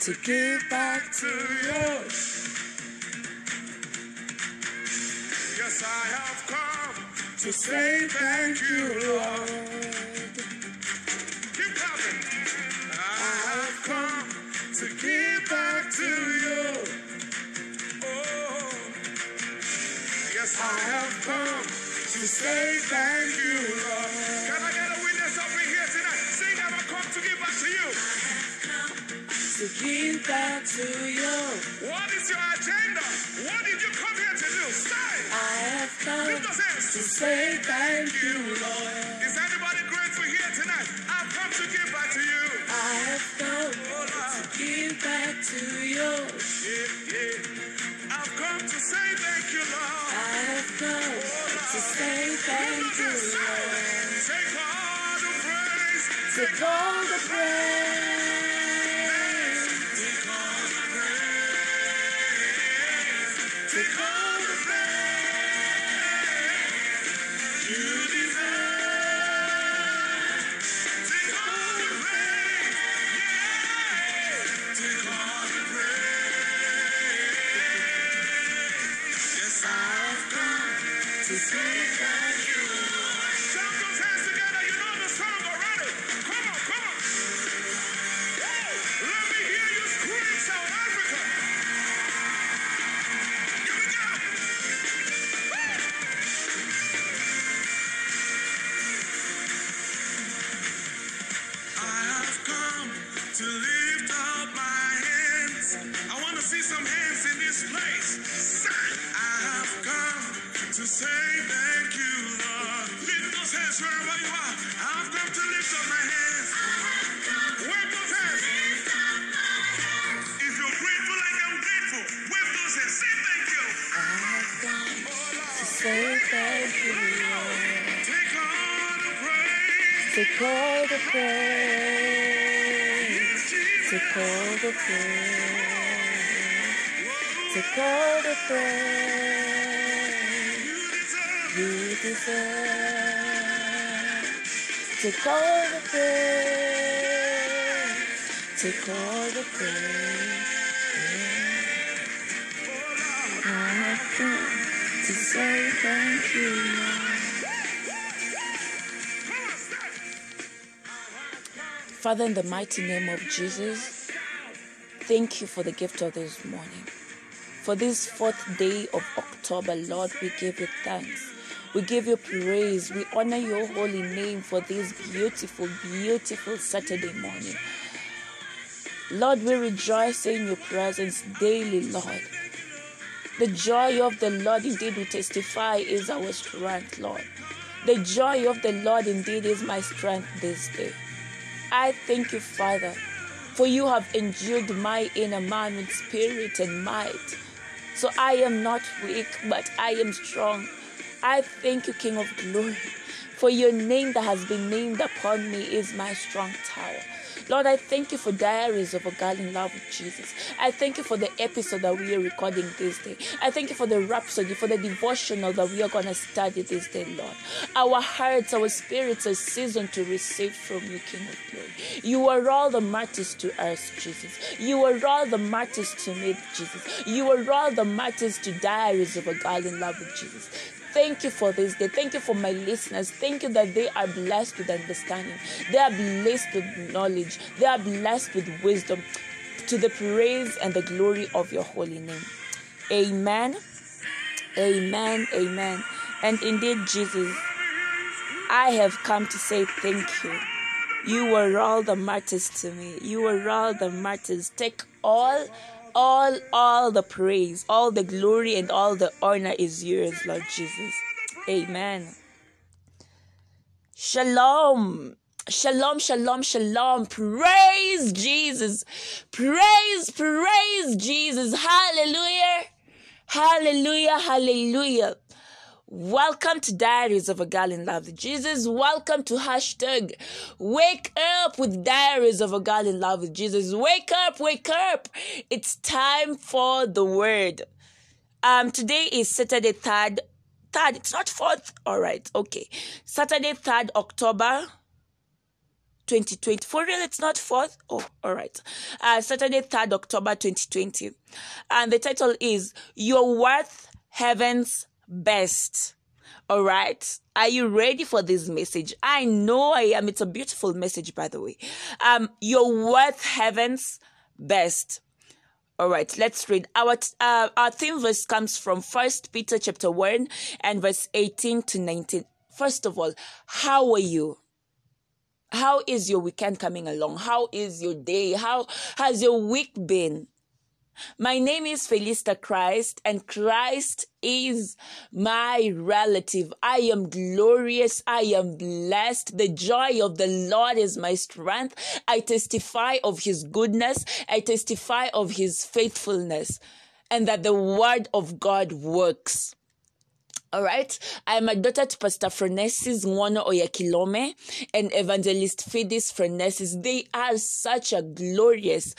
to give back to you. Yes, I have come To say thank you, Lord. Keep clapping. I have come to give back to you. Oh, yes, I have come to say thank you, Lord. Can I get a witness up in here tonight? Sing, I have come to give back to you. To give back to you. What is your agenda? What did you come here to do? Say, I have come lift those hands. to say thank you, Lord. Is anybody grateful here tonight? I've come to give back to you. I have come to give back to you. Yeah, yeah. I've come to say thank you, Lord. I have come to say thank you, Lord. Take all the praise. Take all praise. Take all the praise. Yes, Jesus. Take all the praise. Take all the praise. You deserve You deserve. Take all the praise. Take all the praise. I have come to say thank you, Lord. Father, in the mighty name of Jesus, thank you for the gift of this morning. For this fourth day of October, Lord, we give you thanks. We give you praise. We honor your holy name for this beautiful, beautiful Saturday morning. Lord, we rejoice in your presence daily, Lord. The joy of the Lord indeed we testify is our strength, Lord. The joy of the Lord indeed is my strength this day. I thank you, Father, for you have endued my inner man with spirit and might. So I am not weak, but I am strong. I thank you, King of glory, for your name that has been named upon me is my strong tower. Lord, I thank you for Diaries of a Girl in Love with Jesus. I thank you for the episode that we are recording this day. I thank you for the rhapsody, for the devotional that we are going to study this day, Lord. Our hearts, our spirits are seasoned to receive from you, King of Glory. You are all the martyrs to us, Jesus. You are all the martyrs to me, Jesus. You are all the martyrs to Diaries of a Girl in Love with Jesus. Thank you for this day. Thank you for my listeners. Thank you that they are blessed with understanding. They are blessed with knowledge. They are blessed with wisdom to the praise and the glory of your holy name. Amen. Amen. Amen. And indeed, Jesus, I have come to say thank you. You were all the martyrs to me. You were all the martyrs. Take all all all the praise all the glory and all the honor is yours lord jesus. Amen. Shalom. Shalom shalom shalom. Praise jesus. Praise praise jesus. Hallelujah. Hallelujah hallelujah Welcome to Diaries of a Girl in Love with Jesus. Welcome to hashtag Wake Up with Diaries of a Girl in Love with Jesus. Wake up, wake up. It's time for the word. Um, today is Saturday, 3rd. Third, it's not fourth. All right, okay. Saturday, 3rd October 2020. For real, it's not 4th? Oh, all right. Uh, Saturday, 3rd October 2020. And the title is You're Worth Heaven's Best. All right. Are you ready for this message? I know I am. It's a beautiful message, by the way. Um, you're worth heaven's best. All right, let's read. Our uh, our theme verse comes from First Peter chapter one and verse eighteen to nineteen. First of all, how are you? How is your weekend coming along? How is your day? How has your week been? My name is Felista Christ, and Christ is my relative. I am glorious. I am blessed. The joy of the Lord is my strength. I testify of his goodness. I testify of his faithfulness, and that the word of God works. All right. I'm a daughter to Pastor Frenesis Nwono Oyakilome and Evangelist Fidis Frenesis. They are such a glorious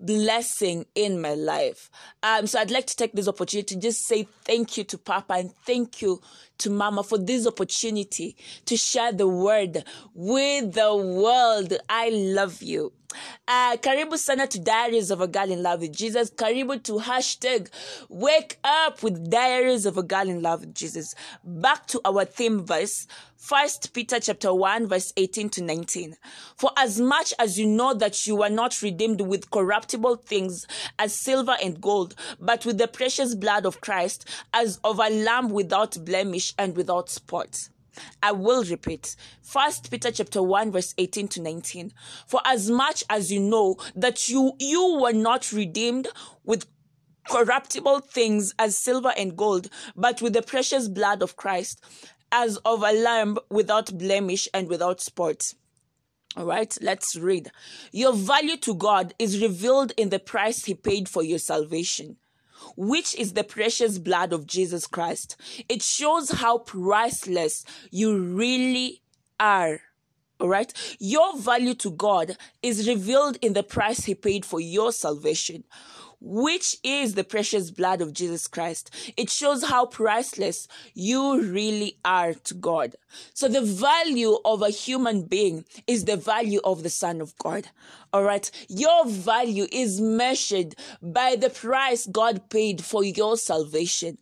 blessing in my life. Um, so I'd like to take this opportunity to just say thank you to Papa and thank you to Mama for this opportunity to share the word with the world. I love you. Uh, karibu sana to Diaries of a Girl in Love with Jesus. Karibu to hashtag Wake Up with Diaries of a Girl in Love with Jesus. Back to our theme verse, First Peter chapter 1 verse 18 to 19. For as much as you know that you were not redeemed with corruptible things as silver and gold, but with the precious blood of Christ as of a lamb without blemish and without spot. I will repeat. First Peter chapter 1 verse 18 to 19. For as much as you know that you you were not redeemed with corruptible things as silver and gold, but with the precious blood of Christ, as of a lamb without blemish and without spot. All right, let's read. Your value to God is revealed in the price he paid for your salvation which is the precious blood of Jesus Christ. It shows how priceless you really are. All right. Your value to God is revealed in the price he paid for your salvation which is the precious blood of Jesus Christ. It shows how priceless you really are to God. So the value of a human being is the value of the Son of God. All right. Your value is measured by the price God paid for your salvation.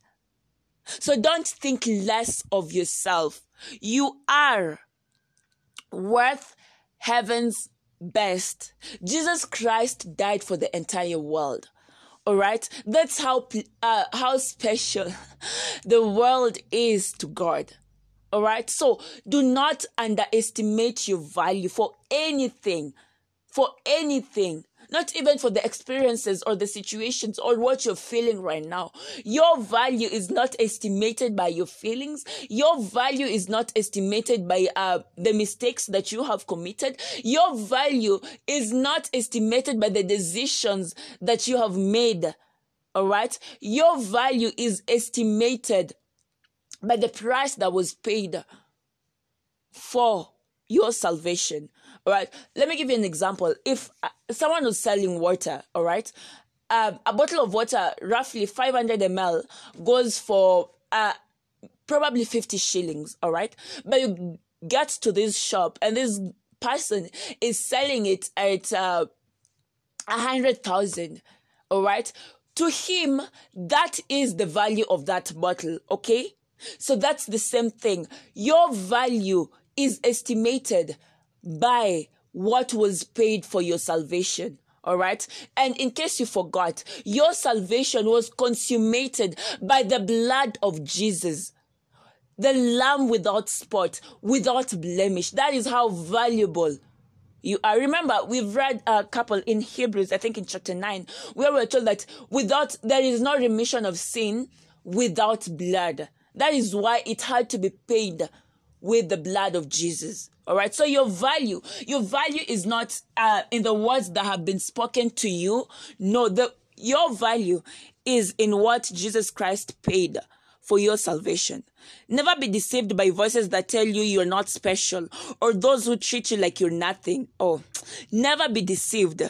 So don't think less of yourself. You are worth heaven's best. Jesus Christ died for the entire world. All right, that's how uh, how special the world is to God. All right, so do not underestimate your value for anything, for anything not even for the experiences or the situations or what you're feeling right now. Your value is not estimated by your feelings. Your value is not estimated by uh, the mistakes that you have committed. Your value is not estimated by the decisions that you have made. All right. Your value is estimated by the price that was paid for your salvation. All right. Let me give you an example. If uh, someone was selling water, all right, um, a bottle of water, roughly 500 ml, goes for uh, probably 50 shillings, all right? But you get to this shop and this person is selling it at uh, 100,000, all right? To him, that is the value of that bottle, okay? So that's the same thing. Your value is estimated by what was paid for your salvation. All right. And in case you forgot, your salvation was consummated by the blood of Jesus. The lamb without spot, without blemish. That is how valuable you are. Remember, we've read a couple in Hebrews, I think in chapter 9, where we're told that without, there is no remission of sin without blood. That is why it had to be paid with the blood of Jesus. All right. So your value, your value is not uh, in the words that have been spoken to you. No, the your value is in what Jesus Christ paid for your salvation. Never be deceived by voices that tell you you're not special or those who treat you like you're nothing. Oh, never be deceived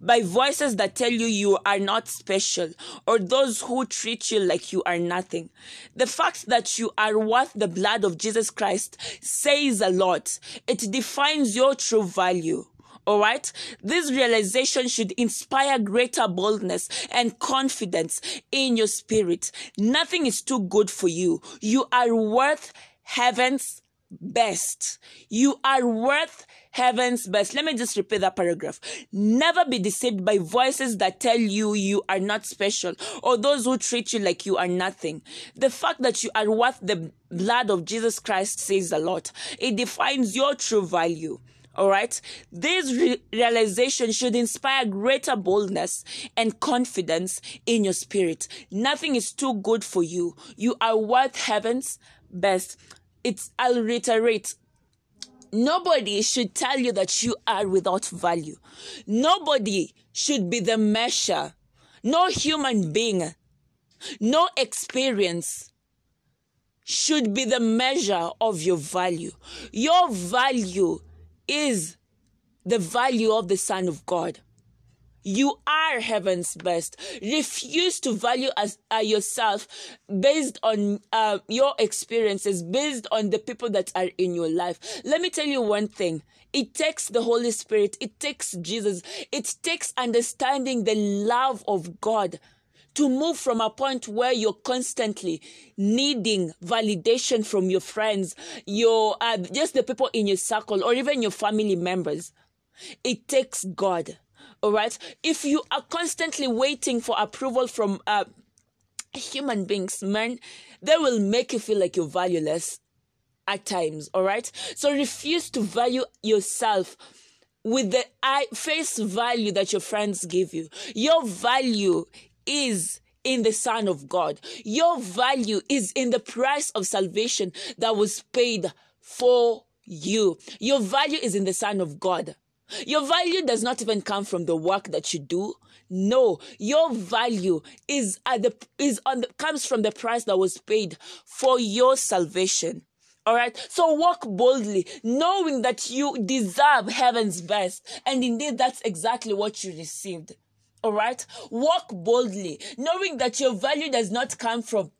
by voices that tell you you are not special or those who treat you like you are nothing. The fact that you are worth the blood of Jesus Christ says a lot. It defines your true value. All right. This realization should inspire greater boldness and confidence in your spirit. Nothing is too good for you. You are worth heaven's best. You are worth heaven's best. Let me just repeat that paragraph. Never be deceived by voices that tell you you are not special or those who treat you like you are nothing. The fact that you are worth the blood of Jesus Christ says a lot. It defines your true value. All right. This re- realization should inspire greater boldness and confidence in your spirit. Nothing is too good for you. You are worth heaven's best. It's, I'll reiterate, Nobody should tell you that you are without value. Nobody should be the measure. No human being, no experience should be the measure of your value. Your value is the value of the Son of God. You are heaven's best. Refuse to value as, uh, yourself based on uh, your experiences, based on the people that are in your life. Let me tell you one thing. It takes the Holy Spirit. It takes Jesus. It takes understanding the love of God to move from a point where you're constantly needing validation from your friends, your uh, just the people in your circle, or even your family members. It takes God all right. If you are constantly waiting for approval from uh, human beings, man, they will make you feel like you're valueless at times. All right. So refuse to value yourself with the face value that your friends give you. Your value is in the Son of God. Your value is in the price of salvation that was paid for you. Your value is in the Son of God. Your value does not even come from the work that you do. No, your value is at the is on the, comes from the price that was paid for your salvation. All right. So walk boldly, knowing that you deserve heaven's best. And indeed, that's exactly what you received. All right. Walk boldly, knowing that your value does not come from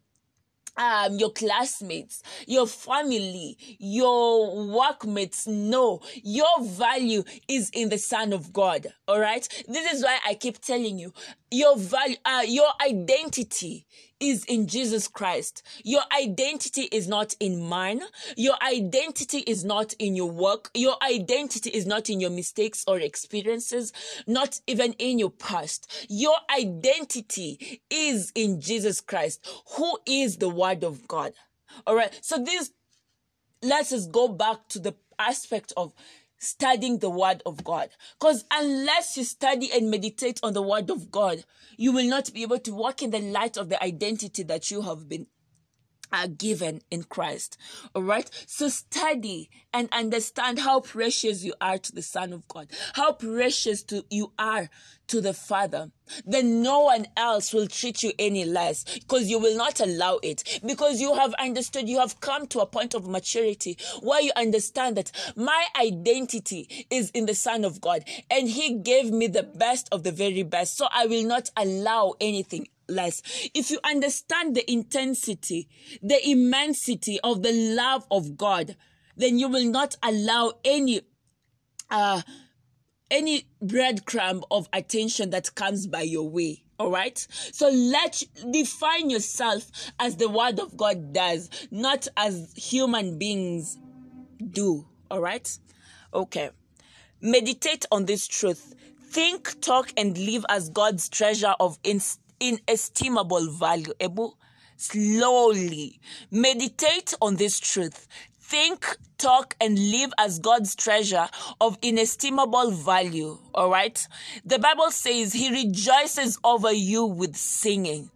um, your classmates, your family, your workmates know your value is in the Son of God. All right. This is why I keep telling you your value, uh, your identity is in Jesus Christ. Your identity is not in mine. Your identity is not in your work. Your identity is not in your mistakes or experiences, not even in your past. Your identity is in Jesus Christ, who is the Word of God. All right. So this, let's just go back to the aspect of studying the word of God. Because unless you study and meditate on the word of God, you will not be able to walk in the light of the identity that you have been are given in Christ. All right. So study and understand how precious you are to the Son of God, how precious to you are to the Father. Then no one else will treat you any less because you will not allow it. Because you have understood, you have come to a point of maturity where you understand that my identity is in the Son of God and He gave me the best of the very best. So I will not allow anything less. If you understand the intensity, the immensity of the love of God, then you will not allow any uh any breadcrumb of attention that comes by your way. All right. So let define yourself as the word of God does, not as human beings do. All right. Okay. Meditate on this truth. Think, talk, and live as God's treasure of inst- inestimable value. Able slowly meditate on this truth. Think, talk, and live as God's treasure of inestimable value. All right. The Bible says he rejoices over you with singing.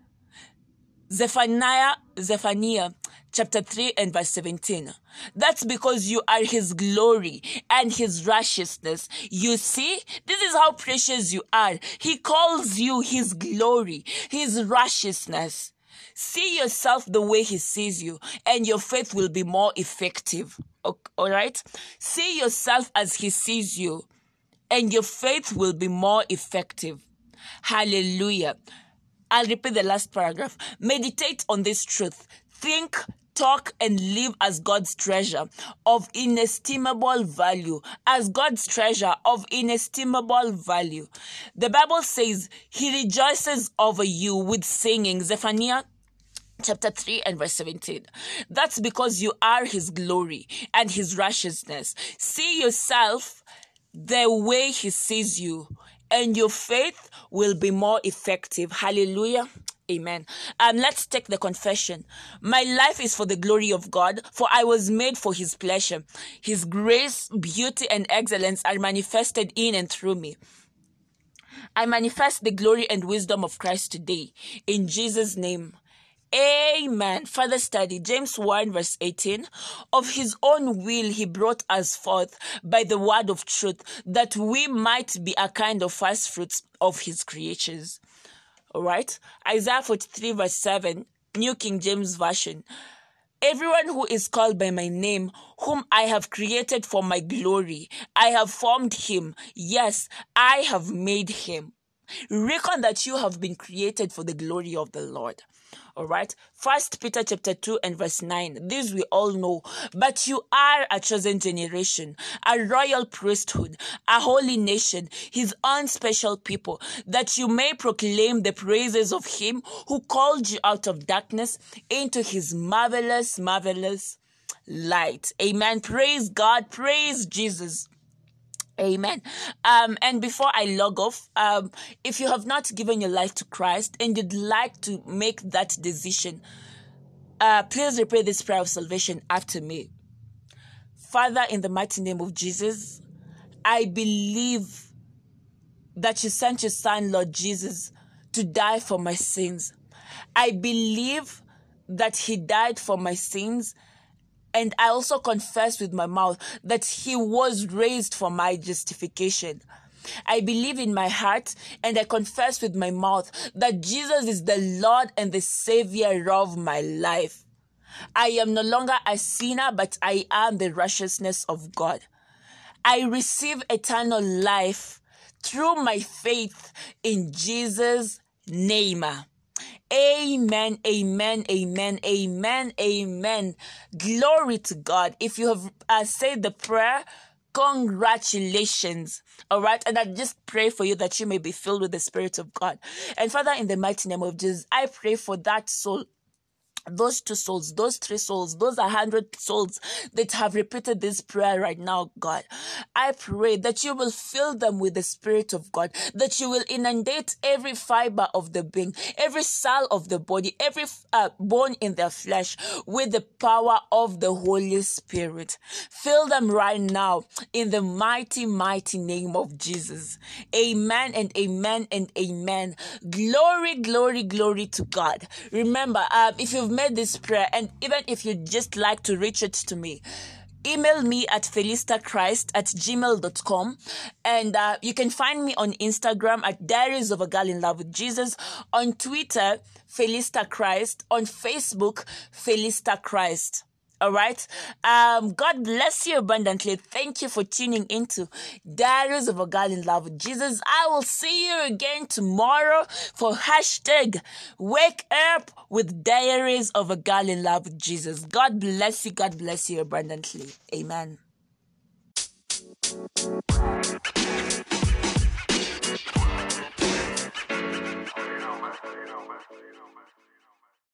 Zephaniah, Zephaniah chapter 3 and verse 17. That's because you are his glory and his righteousness. You see, this is how precious you are. He calls you his glory, his righteousness. See yourself the way he sees you and your faith will be more effective. All right. See yourself as he sees you and your faith will be more effective. Hallelujah. I'll repeat the last paragraph. Meditate on this truth. Think, talk, and live as God's treasure of inestimable value. As God's treasure of inestimable value. The Bible says, He rejoices over you with singing. Zephaniah chapter 3 and verse 17. That's because you are his glory and his righteousness. See yourself the way he sees you, and your faith will be more effective. Hallelujah. Amen. Um, let's take the confession. My life is for the glory of God, for I was made for His pleasure. His grace, beauty, and excellence are manifested in and through me. I manifest the glory and wisdom of Christ today. In Jesus' name. Amen. Further study, James 1 verse 18. Of his own will he brought us forth by the word of truth, that we might be a kind of first fruits of his creatures. Alright? Isaiah 43 verse 7, New King James Version. Everyone who is called by my name, whom I have created for my glory, I have formed him. Yes, I have made him. Reckon that you have been created for the glory of the Lord. All right. First Peter chapter 2 and verse 9. This we all know. But you are a chosen generation, a royal priesthood, a holy nation, his own special people, that you may proclaim the praises of him who called you out of darkness into his marvelous, marvelous light. Amen. Praise God. Praise Jesus. Amen. Um, and before I log off, um, if you have not given your life to Christ and you'd like to make that decision, uh, please repeat this prayer of salvation after me. Father, in the mighty name of Jesus, I believe that you sent your son, Lord Jesus, to die for my sins. I believe that he died for my sins and I also confess with my mouth that he was raised for my justification. I believe in my heart and I confess with my mouth that Jesus is the Lord and the Savior of my life. I am no longer a sinner, but I am the righteousness of God. I receive eternal life through my faith in Jesus' name. Amen, amen, amen, amen, amen. Glory to God. If you have uh, said the prayer, congratulations. All right. And I just pray for you that you may be filled with the Spirit of God. And Father, in the mighty name of Jesus, I pray for that soul those two souls, those three souls, those a hundred souls that have repeated this prayer right now, God. I pray that you will fill them with the Spirit of God, that you will inundate every fiber of the being, every cell of the body, every uh, bone in their flesh with the power of the Holy Spirit. Fill them right now in the mighty, mighty name of Jesus. Amen and amen and amen. Glory, glory, glory to God. Remember, um, if you've made this prayer, and even if you just like to reach it to me, email me at felistachrist at gmail.com and uh, you can find me on instagram at diaries of a girl in love with jesus on twitter felista christ on facebook felista christ all right. Um, God bless you abundantly. Thank you for tuning into Diaries of a Girl in Love with Jesus. I will see you again tomorrow for hashtag Wake Up with Diaries of a Girl in Love with Jesus. God bless you. God bless you abundantly. Amen.